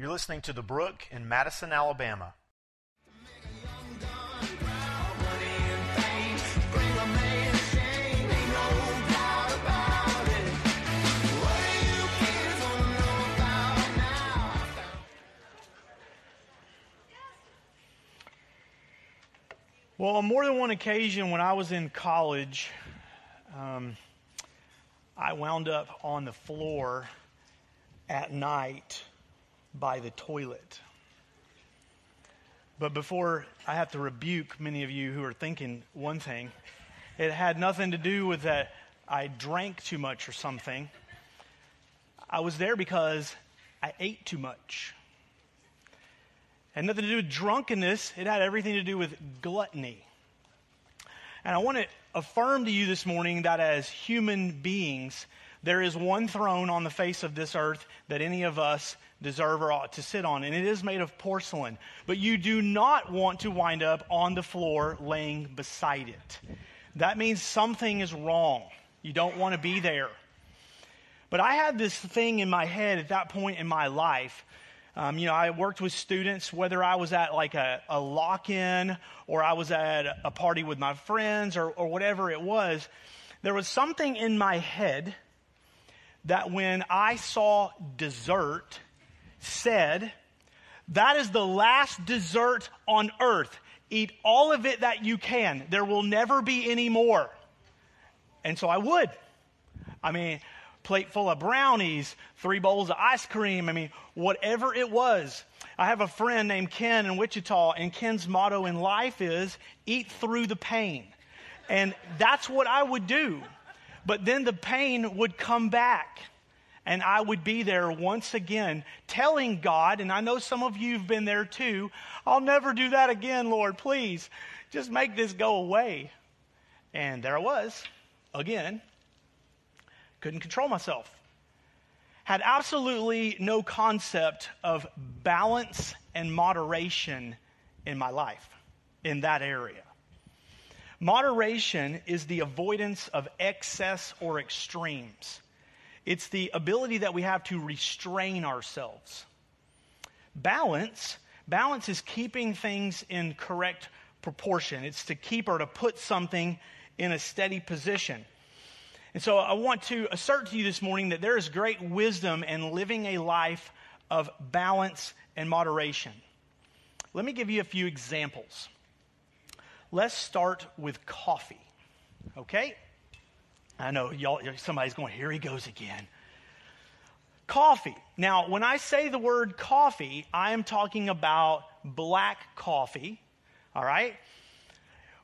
You're listening to The Brook in Madison, Alabama. Well, on more than one occasion when I was in college, um, I wound up on the floor at night by the toilet. But before I have to rebuke many of you who are thinking one thing, it had nothing to do with that I drank too much or something. I was there because I ate too much. It had nothing to do with drunkenness, it had everything to do with gluttony. And I want to affirm to you this morning that as human beings, there is one throne on the face of this earth that any of us deserve or ought to sit on, and it is made of porcelain. But you do not want to wind up on the floor laying beside it. That means something is wrong. You don't want to be there. But I had this thing in my head at that point in my life. Um, you know, I worked with students, whether I was at like a, a lock in or I was at a party with my friends or, or whatever it was. There was something in my head that when I saw dessert, said, That is the last dessert on earth. Eat all of it that you can. There will never be any more. And so I would. I mean, plate full of brownies, three bowls of ice cream. I mean, whatever it was. I have a friend named Ken in Wichita, and Ken's motto in life is eat through the pain. And that's what I would do. But then the pain would come back. And I would be there once again telling God, and I know some of you have been there too, I'll never do that again, Lord, please. Just make this go away. And there I was, again. Couldn't control myself. Had absolutely no concept of balance and moderation in my life in that area. Moderation is the avoidance of excess or extremes. It's the ability that we have to restrain ourselves. Balance, balance is keeping things in correct proportion. It's to keep or to put something in a steady position. And so I want to assert to you this morning that there is great wisdom in living a life of balance and moderation. Let me give you a few examples. Let's start with coffee. Okay? I know y'all, somebody's going, here he goes again. Coffee. Now, when I say the word coffee, I am talking about black coffee. All right?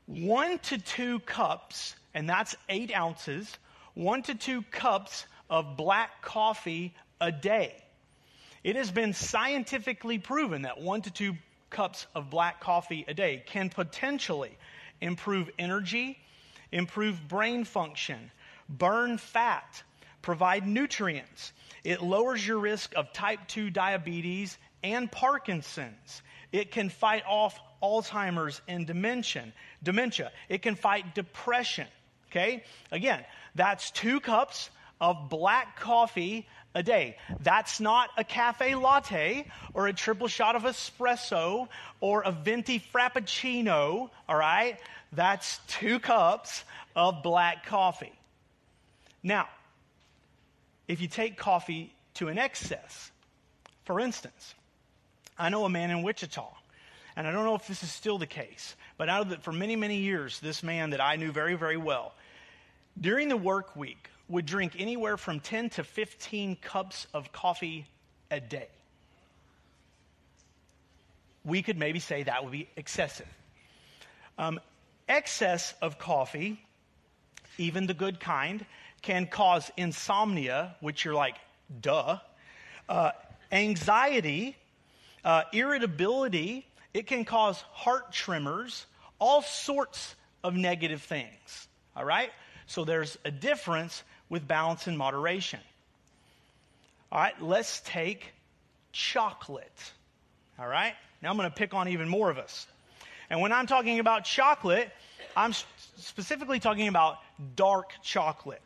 One to two cups, and that's eight ounces, one to two cups of black coffee a day. It has been scientifically proven that one to two cups of black coffee a day can potentially improve energy, improve brain function, burn fat, provide nutrients. It lowers your risk of type 2 diabetes and Parkinson's. It can fight off Alzheimer's and dementia. Dementia. It can fight depression. Okay? Again, that's two cups of black coffee a day. That's not a cafe latte or a triple shot of espresso or a venti frappuccino, all right? That's two cups of black coffee. Now, if you take coffee to an excess, for instance, I know a man in Wichita, and I don't know if this is still the case, but I know that for many, many years, this man that I knew very, very well, during the work week, would drink anywhere from 10 to 15 cups of coffee a day. We could maybe say that would be excessive. Um, excess of coffee, even the good kind, can cause insomnia, which you're like, duh, uh, anxiety, uh, irritability. It can cause heart tremors, all sorts of negative things. All right? So there's a difference with balance and moderation. All right, let's take chocolate. All right? Now I'm going to pick on even more of us. And when I'm talking about chocolate, I'm specifically talking about dark chocolate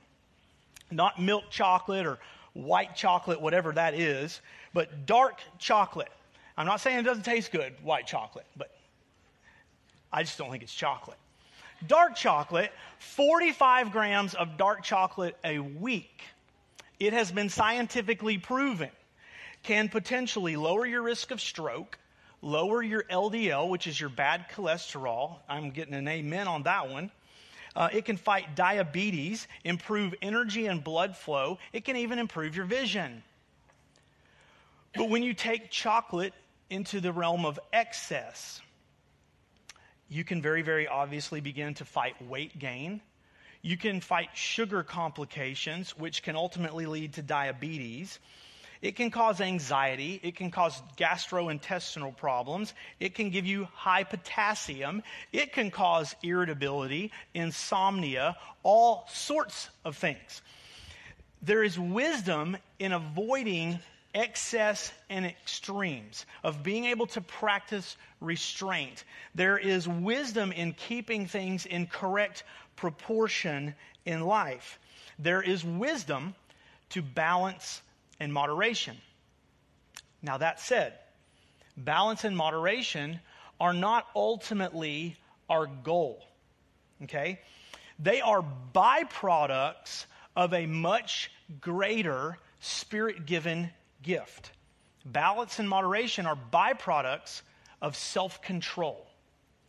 not milk chocolate or white chocolate, whatever that is. But dark chocolate, I'm not saying it doesn't taste good, white chocolate, but I just don't think it's chocolate. Dark chocolate, 45 grams of dark chocolate a week, it has been scientifically proven, can potentially lower your risk of stroke, lower your LDL, which is your bad cholesterol. I'm getting an amen on that one. Uh, it can fight diabetes, improve energy and blood flow. It can even improve your vision. But when you take chocolate into the realm of excess, you can very, very obviously begin to fight weight gain. You can fight sugar complications, which can ultimately lead to diabetes. It can cause anxiety. It can cause gastrointestinal problems. It can give you high potassium. It can cause irritability, insomnia, all sorts of things. There is wisdom in avoiding excess and extremes, of being able to practice restraint. There is wisdom in keeping things in correct proportion in life. There is wisdom to balance and moderation. Now, that said, balance and moderation are not ultimately our goal. Okay? They are byproducts of a much greater spirit given gift. Balance and moderation are byproducts of self control.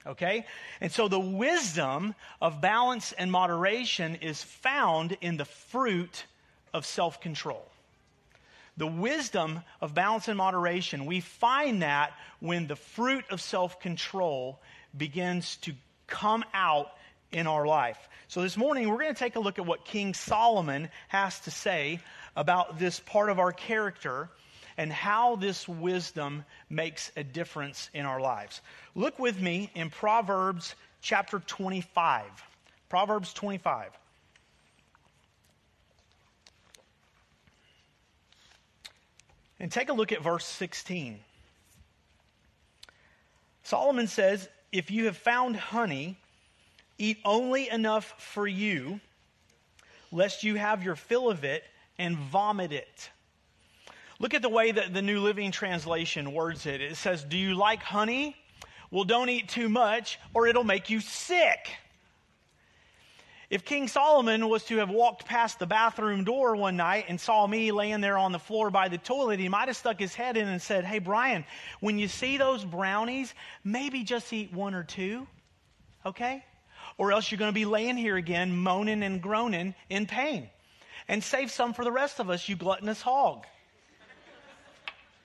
Okay? And so the wisdom of balance and moderation is found in the fruit of self control. The wisdom of balance and moderation, we find that when the fruit of self control begins to come out in our life. So this morning, we're going to take a look at what King Solomon has to say about this part of our character and how this wisdom makes a difference in our lives. Look with me in Proverbs chapter 25. Proverbs 25. And take a look at verse 16. Solomon says, If you have found honey, eat only enough for you, lest you have your fill of it and vomit it. Look at the way that the New Living Translation words it. It says, Do you like honey? Well, don't eat too much, or it'll make you sick. If King Solomon was to have walked past the bathroom door one night and saw me laying there on the floor by the toilet, he might have stuck his head in and said, Hey, Brian, when you see those brownies, maybe just eat one or two, okay? Or else you're going to be laying here again, moaning and groaning in pain. And save some for the rest of us, you gluttonous hog.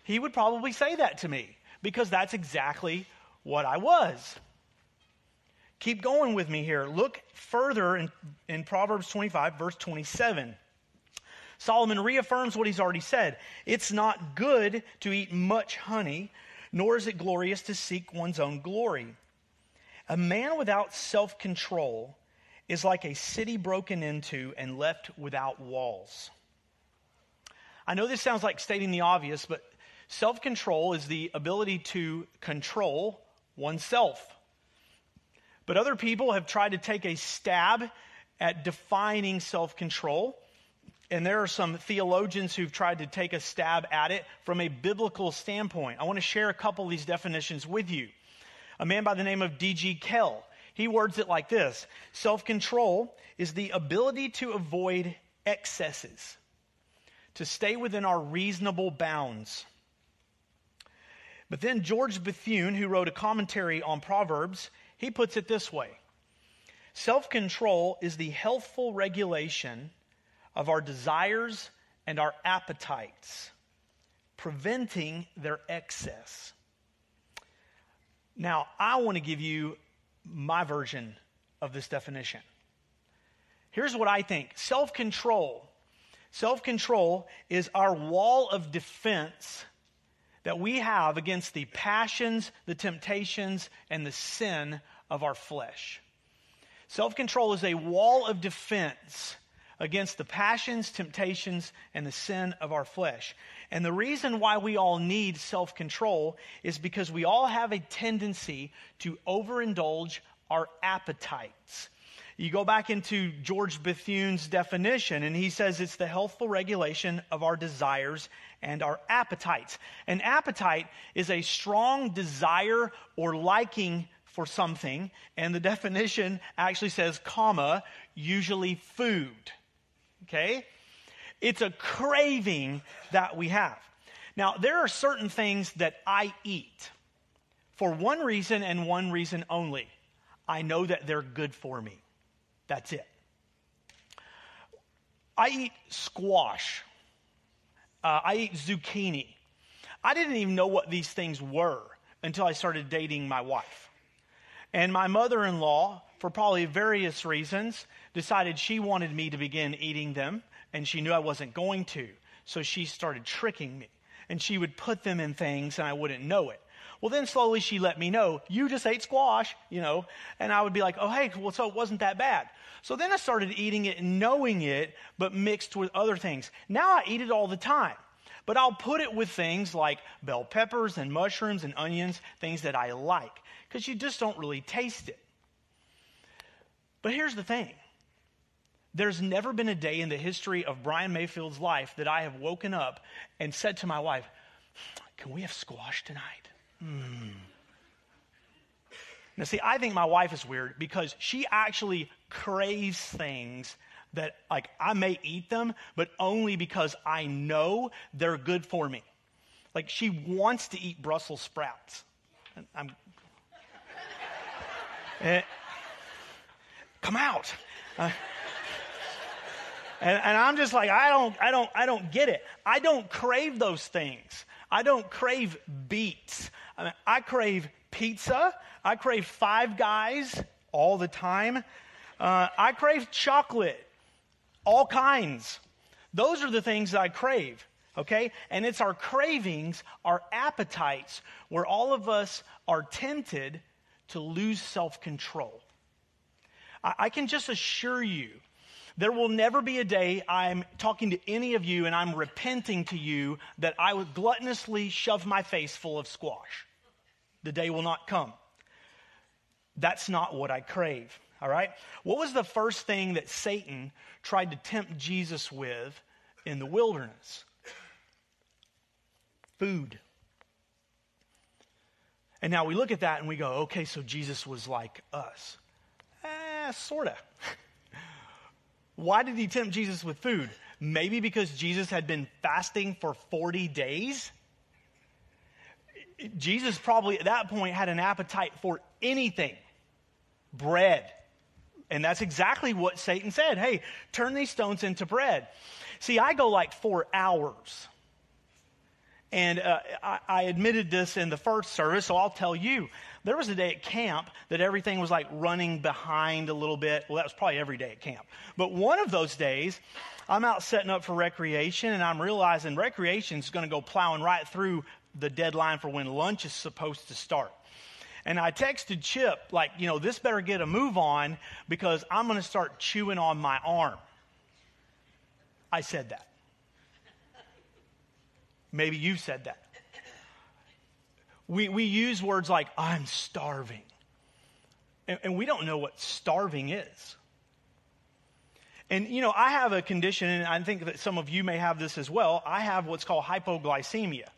He would probably say that to me because that's exactly what I was. Keep going with me here. Look further in, in Proverbs 25, verse 27. Solomon reaffirms what he's already said. It's not good to eat much honey, nor is it glorious to seek one's own glory. A man without self control is like a city broken into and left without walls. I know this sounds like stating the obvious, but Self control is the ability to control oneself. But other people have tried to take a stab at defining self control. And there are some theologians who've tried to take a stab at it from a biblical standpoint. I want to share a couple of these definitions with you. A man by the name of D.G. Kehl, he words it like this Self control is the ability to avoid excesses, to stay within our reasonable bounds but then George Bethune, who wrote a commentary on Proverbs, he puts it this way Self control is the healthful regulation of our desires and our appetites, preventing their excess. Now, I want to give you my version of this definition. Here's what I think self control. Self control is our wall of defense that we have against the passions, the temptations, and the sin of our flesh. Self control is a wall of defense against the passions, temptations, and the sin of our flesh. And the reason why we all need self control is because we all have a tendency to overindulge our appetites. You go back into George Bethune's definition, and he says it's the healthful regulation of our desires and our appetites. An appetite is a strong desire or liking for something, and the definition actually says, comma, usually food. Okay? It's a craving that we have. Now, there are certain things that I eat for one reason and one reason only. I know that they're good for me. That's it. I eat squash. Uh, I eat zucchini. I didn't even know what these things were until I started dating my wife. And my mother in law, for probably various reasons, decided she wanted me to begin eating them, and she knew I wasn't going to. So she started tricking me. And she would put them in things, and I wouldn't know it. Well, then slowly she let me know, you just ate squash, you know, and I would be like, oh, hey, well, so it wasn't that bad. So then I started eating it, and knowing it, but mixed with other things. Now I eat it all the time. But I'll put it with things like bell peppers and mushrooms and onions, things that I like, because you just don't really taste it. But here's the thing there's never been a day in the history of Brian Mayfield's life that I have woken up and said to my wife, Can we have squash tonight? Hmm. Now, see, I think my wife is weird because she actually craves things that, like, I may eat them, but only because I know they're good for me. Like, she wants to eat Brussels sprouts. And I'm. Eh, come out. Uh, and, and I'm just like, I don't, I don't, I don't get it. I don't crave those things. I don't crave beets. I, mean, I crave pizza. I crave Five Guys all the time. Uh, I crave chocolate, all kinds. Those are the things that I crave, okay? And it's our cravings, our appetites, where all of us are tempted to lose self control. I, I can just assure you there will never be a day I'm talking to any of you and I'm repenting to you that I would gluttonously shove my face full of squash. The day will not come. That's not what I crave, all right? What was the first thing that Satan tried to tempt Jesus with in the wilderness? Food. And now we look at that and we go, okay, so Jesus was like us. Eh, sort of. Why did he tempt Jesus with food? Maybe because Jesus had been fasting for 40 days. Jesus probably at that point had an appetite for anything bread. And that's exactly what Satan said. Hey, turn these stones into bread. See, I go like four hours. And uh, I, I admitted this in the first service, so I'll tell you. There was a day at camp that everything was like running behind a little bit. Well, that was probably every day at camp. But one of those days, I'm out setting up for recreation, and I'm realizing recreation is going to go plowing right through the deadline for when lunch is supposed to start. And I texted Chip, like, you know, this better get a move on because I'm going to start chewing on my arm. I said that. Maybe you said that. We, we use words like, I'm starving. And, and we don't know what starving is. And, you know, I have a condition, and I think that some of you may have this as well. I have what's called hypoglycemia.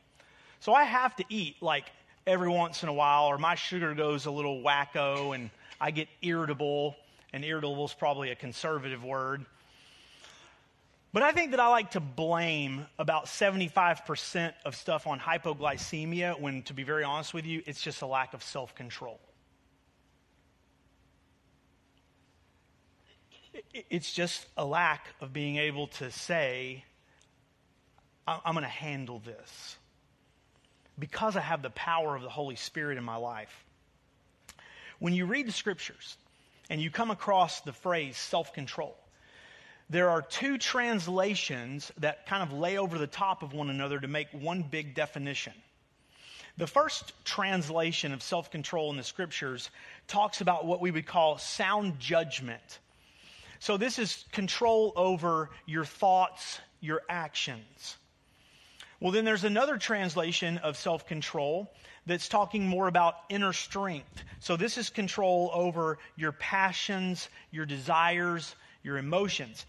So I have to eat like every once in a while, or my sugar goes a little wacko and I get irritable. And irritable is probably a conservative word. But I think that I like to blame about 75% of stuff on hypoglycemia when, to be very honest with you, it's just a lack of self control. It's just a lack of being able to say, I'm going to handle this because I have the power of the Holy Spirit in my life. When you read the scriptures and you come across the phrase self control, there are two translations that kind of lay over the top of one another to make one big definition. The first translation of self control in the scriptures talks about what we would call sound judgment. So, this is control over your thoughts, your actions. Well, then there's another translation of self control that's talking more about inner strength. So this is control over your passions, your desires, your emotions.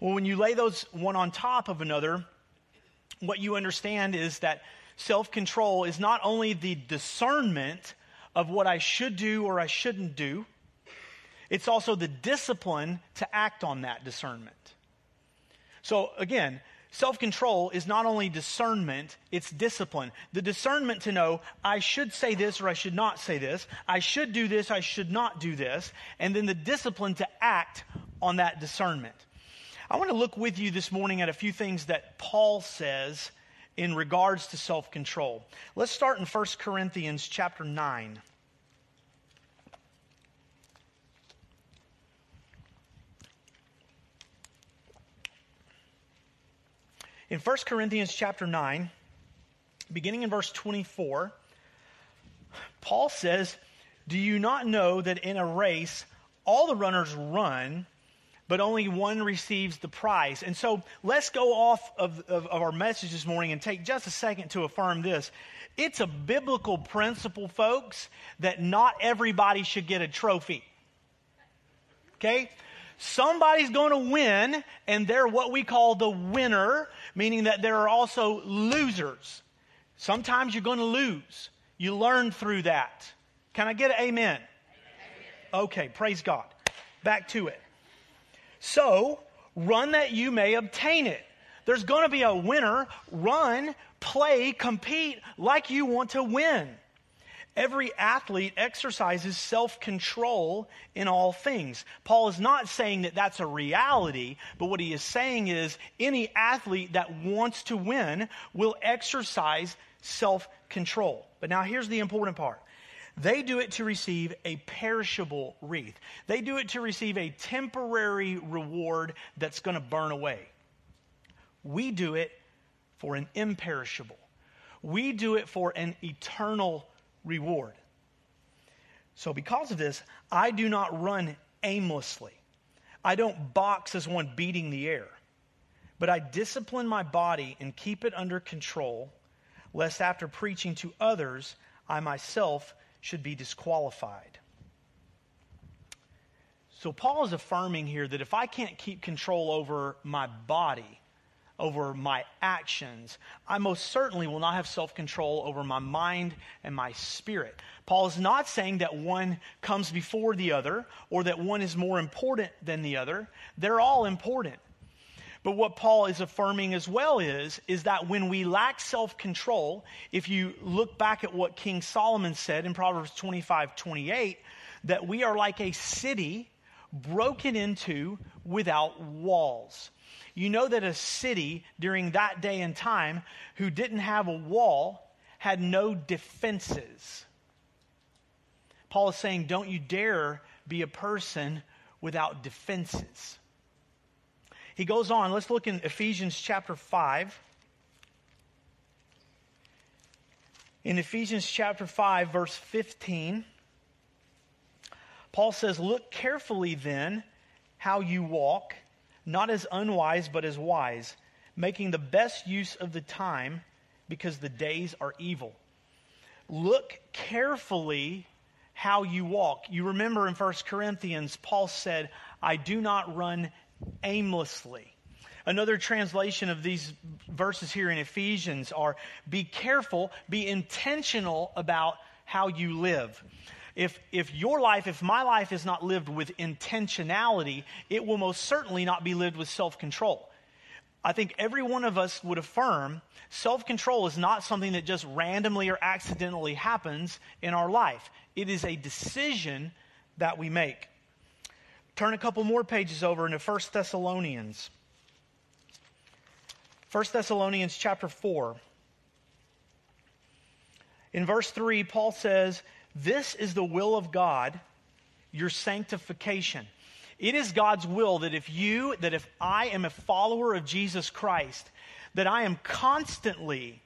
Well, when you lay those one on top of another, what you understand is that self control is not only the discernment of what I should do or I shouldn't do, it's also the discipline to act on that discernment. So, again, self control is not only discernment, it's discipline. The discernment to know I should say this or I should not say this, I should do this, I should not do this, and then the discipline to act on that discernment. I want to look with you this morning at a few things that Paul says in regards to self control. Let's start in 1 Corinthians chapter 9. In 1 Corinthians chapter 9, beginning in verse 24, Paul says, Do you not know that in a race all the runners run, but only one receives the prize? And so let's go off of, of, of our message this morning and take just a second to affirm this. It's a biblical principle, folks, that not everybody should get a trophy. Okay? Somebody's going to win, and they're what we call the winner, meaning that there are also losers. Sometimes you're going to lose. You learn through that. Can I get an amen? amen? Okay, praise God. Back to it. So, run that you may obtain it. There's going to be a winner. Run, play, compete like you want to win. Every athlete exercises self control in all things. Paul is not saying that that's a reality, but what he is saying is any athlete that wants to win will exercise self control. But now here's the important part. They do it to receive a perishable wreath. They do it to receive a temporary reward that's going to burn away. We do it for an imperishable. We do it for an eternal reward. So, because of this, I do not run aimlessly. I don't box as one beating the air, but I discipline my body and keep it under control, lest after preaching to others, I myself should be disqualified. So, Paul is affirming here that if I can't keep control over my body, over my actions, I most certainly will not have self control over my mind and my spirit. Paul is not saying that one comes before the other or that one is more important than the other. They're all important. But what Paul is affirming as well is, is that when we lack self control, if you look back at what King Solomon said in Proverbs 25 28, that we are like a city broken into without walls. You know that a city during that day and time who didn't have a wall had no defenses. Paul is saying, don't you dare be a person without defenses. He goes on, let's look in Ephesians chapter 5. In Ephesians chapter 5, verse 15, Paul says, Look carefully then how you walk not as unwise, but as wise, making the best use of the time because the days are evil. Look carefully how you walk. You remember in 1 Corinthians, Paul said, I do not run aimlessly. Another translation of these verses here in Ephesians are be careful, be intentional about how you live if, if your life, if my life is not lived with intentionality, it will most certainly not be lived with self control. I think every one of us would affirm self control is not something that just randomly or accidentally happens in our life. It is a decision that we make. Turn a couple more pages over into 1 Thessalonians. 1 Thessalonians chapter 4. In verse 3, Paul says, this is the will of God, your sanctification. It is God's will that if you, that if I am a follower of Jesus Christ, that I am constantly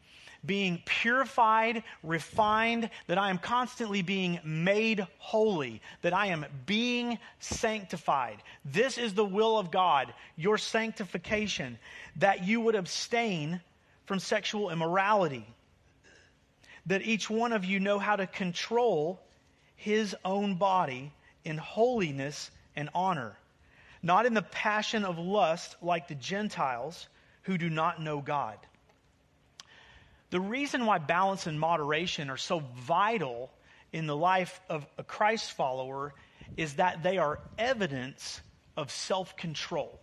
being purified, refined, that I am constantly being made holy, that I am being sanctified. This is the will of God, your sanctification, that you would abstain from sexual immorality. That each one of you know how to control his own body in holiness and honor, not in the passion of lust like the Gentiles who do not know God. The reason why balance and moderation are so vital in the life of a Christ follower is that they are evidence of self control.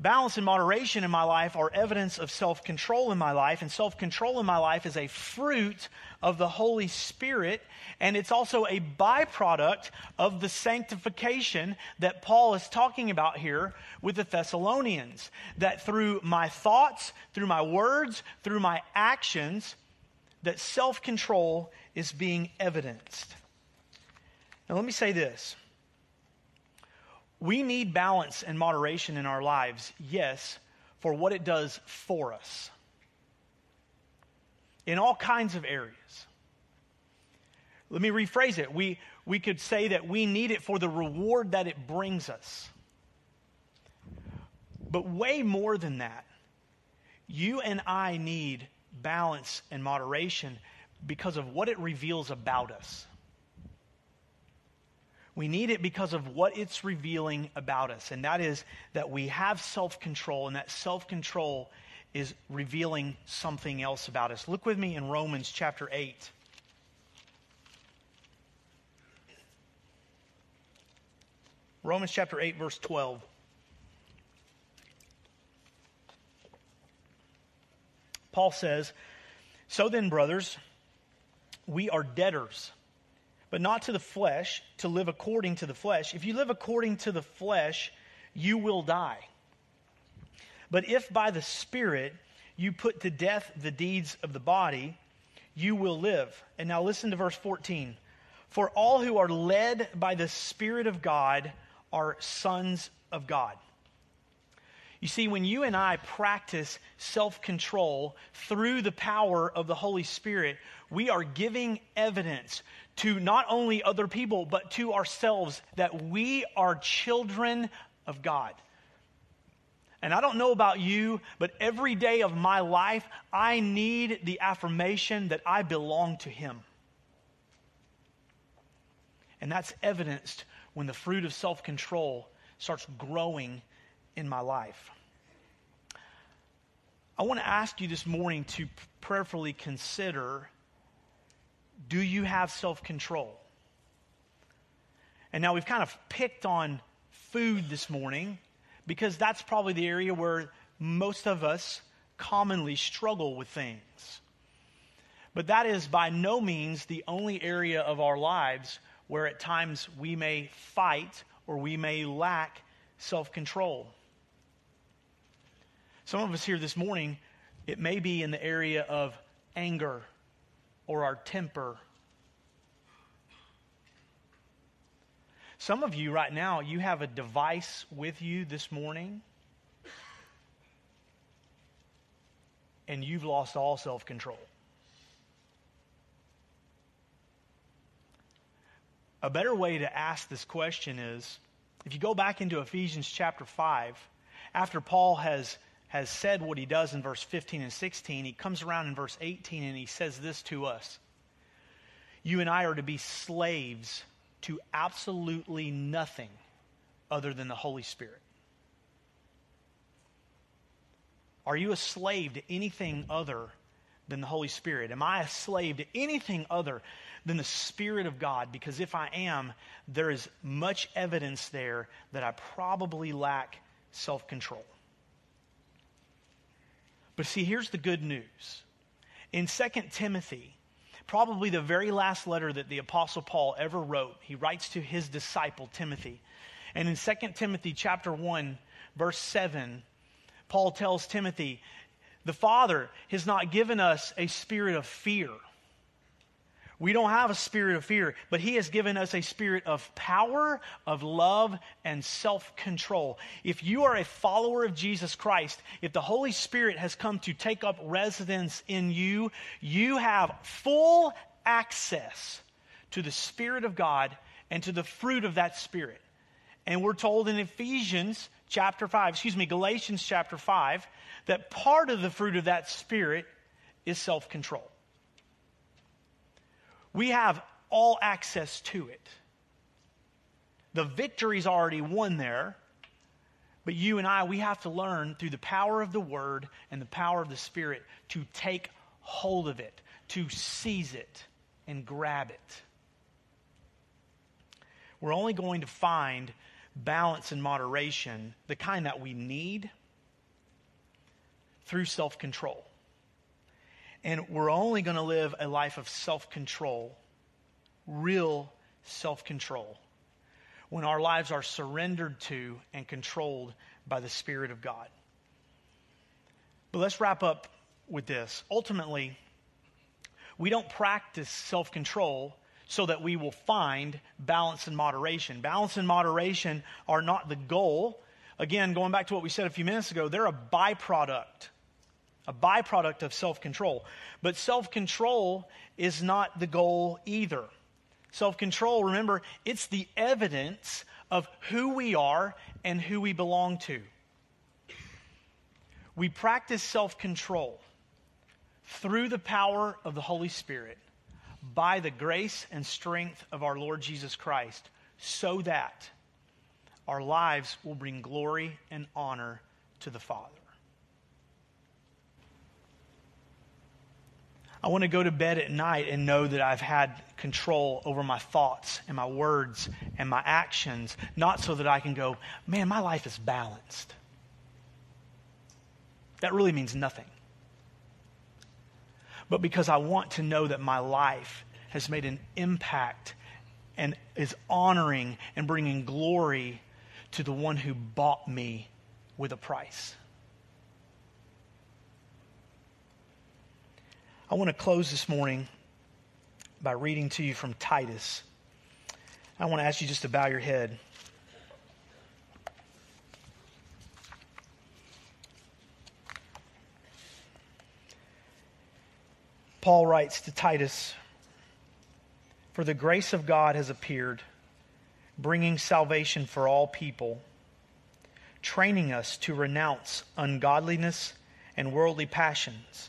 Balance and moderation in my life are evidence of self control in my life, and self control in my life is a fruit of the Holy Spirit, and it's also a byproduct of the sanctification that Paul is talking about here with the Thessalonians. That through my thoughts, through my words, through my actions, that self control is being evidenced. Now, let me say this we need balance and moderation in our lives, yes, for what it does for us in all kinds of areas. Let me rephrase it. We, we could say that we need it for the reward that it brings us. But way more than that, you and I need balance and moderation because of what it reveals about us. We need it because of what it's revealing about us, and that is that we have self control, and that self control is revealing something else about us. Look with me in Romans chapter 8. Romans chapter 8, verse 12. Paul says, So then, brothers, we are debtors but not to the flesh, to live according to the flesh. If you live according to the flesh, you will die. But if by the Spirit you put to death the deeds of the body, you will live. And now listen to verse 14. For all who are led by the Spirit of God are sons of God. You see, when you and I practice self control through the power of the Holy Spirit, we are giving evidence to not only other people, but to ourselves that we are children of God. And I don't know about you, but every day of my life, I need the affirmation that I belong to Him. And that's evidenced when the fruit of self control starts growing in my life. I want to ask you this morning to prayerfully consider do you have self control? And now we've kind of picked on food this morning because that's probably the area where most of us commonly struggle with things. But that is by no means the only area of our lives where at times we may fight or we may lack self control. Some of us here this morning, it may be in the area of anger or our temper. Some of you right now, you have a device with you this morning, and you've lost all self control. A better way to ask this question is if you go back into Ephesians chapter 5, after Paul has has said what he does in verse 15 and 16, he comes around in verse 18 and he says this to us You and I are to be slaves to absolutely nothing other than the Holy Spirit. Are you a slave to anything other than the Holy Spirit? Am I a slave to anything other than the Spirit of God? Because if I am, there is much evidence there that I probably lack self control. But see, here's the good news. In 2 Timothy, probably the very last letter that the Apostle Paul ever wrote, he writes to his disciple Timothy. And in 2 Timothy chapter 1, verse 7, Paul tells Timothy, the Father has not given us a spirit of fear we don't have a spirit of fear, but He has given us a spirit of power, of love, and self control. If you are a follower of Jesus Christ, if the Holy Spirit has come to take up residence in you, you have full access to the Spirit of God and to the fruit of that Spirit. And we're told in Ephesians chapter 5, excuse me, Galatians chapter 5, that part of the fruit of that Spirit is self control. We have all access to it. The victory's already won there. But you and I, we have to learn through the power of the Word and the power of the Spirit to take hold of it, to seize it, and grab it. We're only going to find balance and moderation, the kind that we need, through self control. And we're only going to live a life of self control, real self control, when our lives are surrendered to and controlled by the Spirit of God. But let's wrap up with this. Ultimately, we don't practice self control so that we will find balance and moderation. Balance and moderation are not the goal. Again, going back to what we said a few minutes ago, they're a byproduct, a byproduct of self control. But self control is not the goal either. Self control, remember, it's the evidence of who we are and who we belong to. We practice self control through the power of the Holy Spirit by the grace and strength of our Lord Jesus Christ so that our lives will bring glory and honor to the Father. I want to go to bed at night and know that I've had control over my thoughts and my words and my actions, not so that I can go, man, my life is balanced. That really means nothing. But because I want to know that my life has made an impact and is honoring and bringing glory to the one who bought me with a price. I want to close this morning by reading to you from Titus. I want to ask you just to bow your head. Paul writes to Titus For the grace of God has appeared, bringing salvation for all people, training us to renounce ungodliness and worldly passions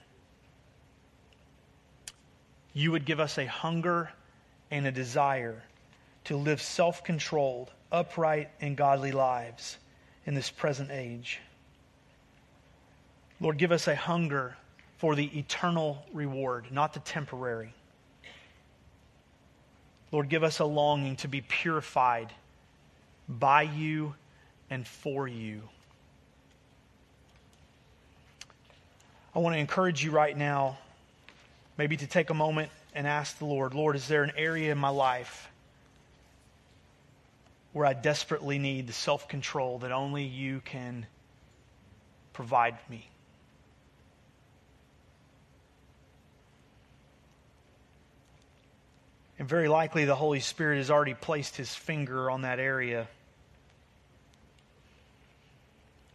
you would give us a hunger and a desire to live self controlled, upright, and godly lives in this present age. Lord, give us a hunger for the eternal reward, not the temporary. Lord, give us a longing to be purified by you and for you. I want to encourage you right now Maybe to take a moment and ask the Lord, Lord, is there an area in my life where I desperately need the self control that only you can provide me? And very likely the Holy Spirit has already placed his finger on that area.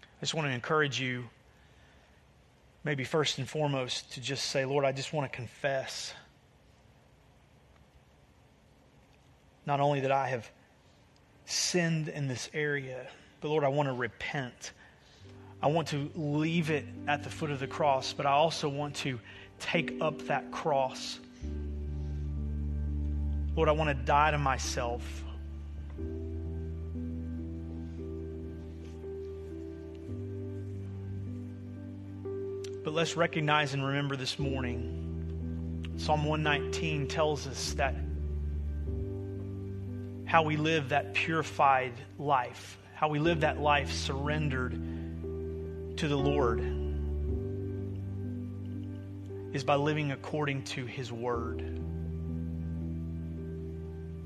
I just want to encourage you maybe first and foremost to just say, Lord, I just want to confess not only that I have sinned in this area, but Lord, I want to repent. I want to leave it at the foot of the cross, but I also want to take up that cross. Lord, I want to die to myself. But let's recognize and remember this morning Psalm 119 tells us that how we live that purified life, how we live that life surrendered to the Lord, is by living according to His Word.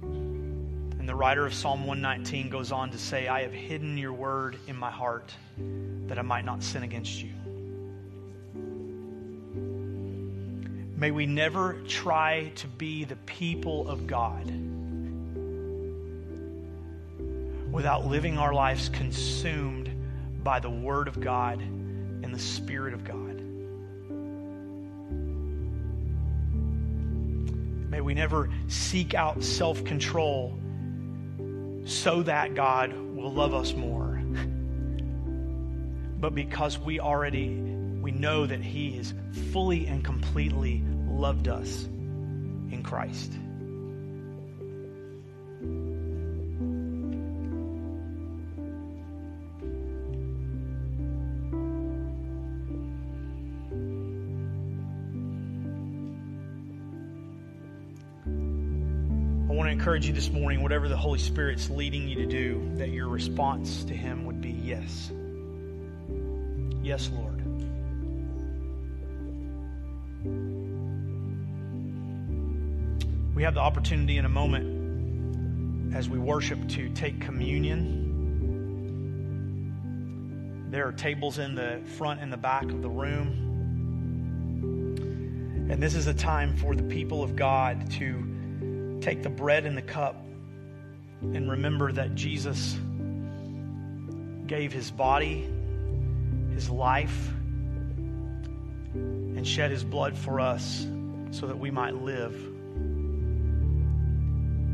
And the writer of Psalm 119 goes on to say, I have hidden your word in my heart that I might not sin against you. May we never try to be the people of God without living our lives consumed by the Word of God and the Spirit of God. May we never seek out self control so that God will love us more. but because we already we know that he is fully and completely loved us in Christ. I want to encourage you this morning, whatever the Holy Spirit's leading you to do, that your response to Him would be yes. Yes, Lord. We have the opportunity in a moment as we worship to take communion. There are tables in the front and the back of the room. And this is a time for the people of God to take the bread and the cup and remember that Jesus gave his body, his life, and shed his blood for us so that we might live,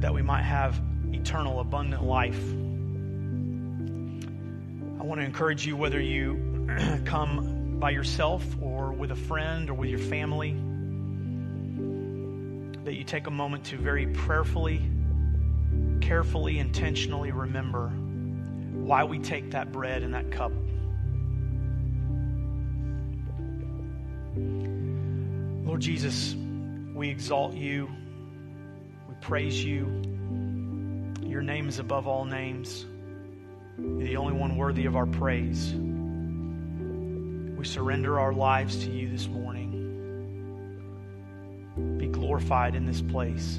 that we might have eternal, abundant life. I want to encourage you, whether you come by yourself or with a friend or with your family that you take a moment to very prayerfully, carefully, intentionally remember why we take that bread and that cup. Lord Jesus, we exalt you. Praise you. Your name is above all names. You're the only one worthy of our praise. We surrender our lives to you this morning Be glorified in this place.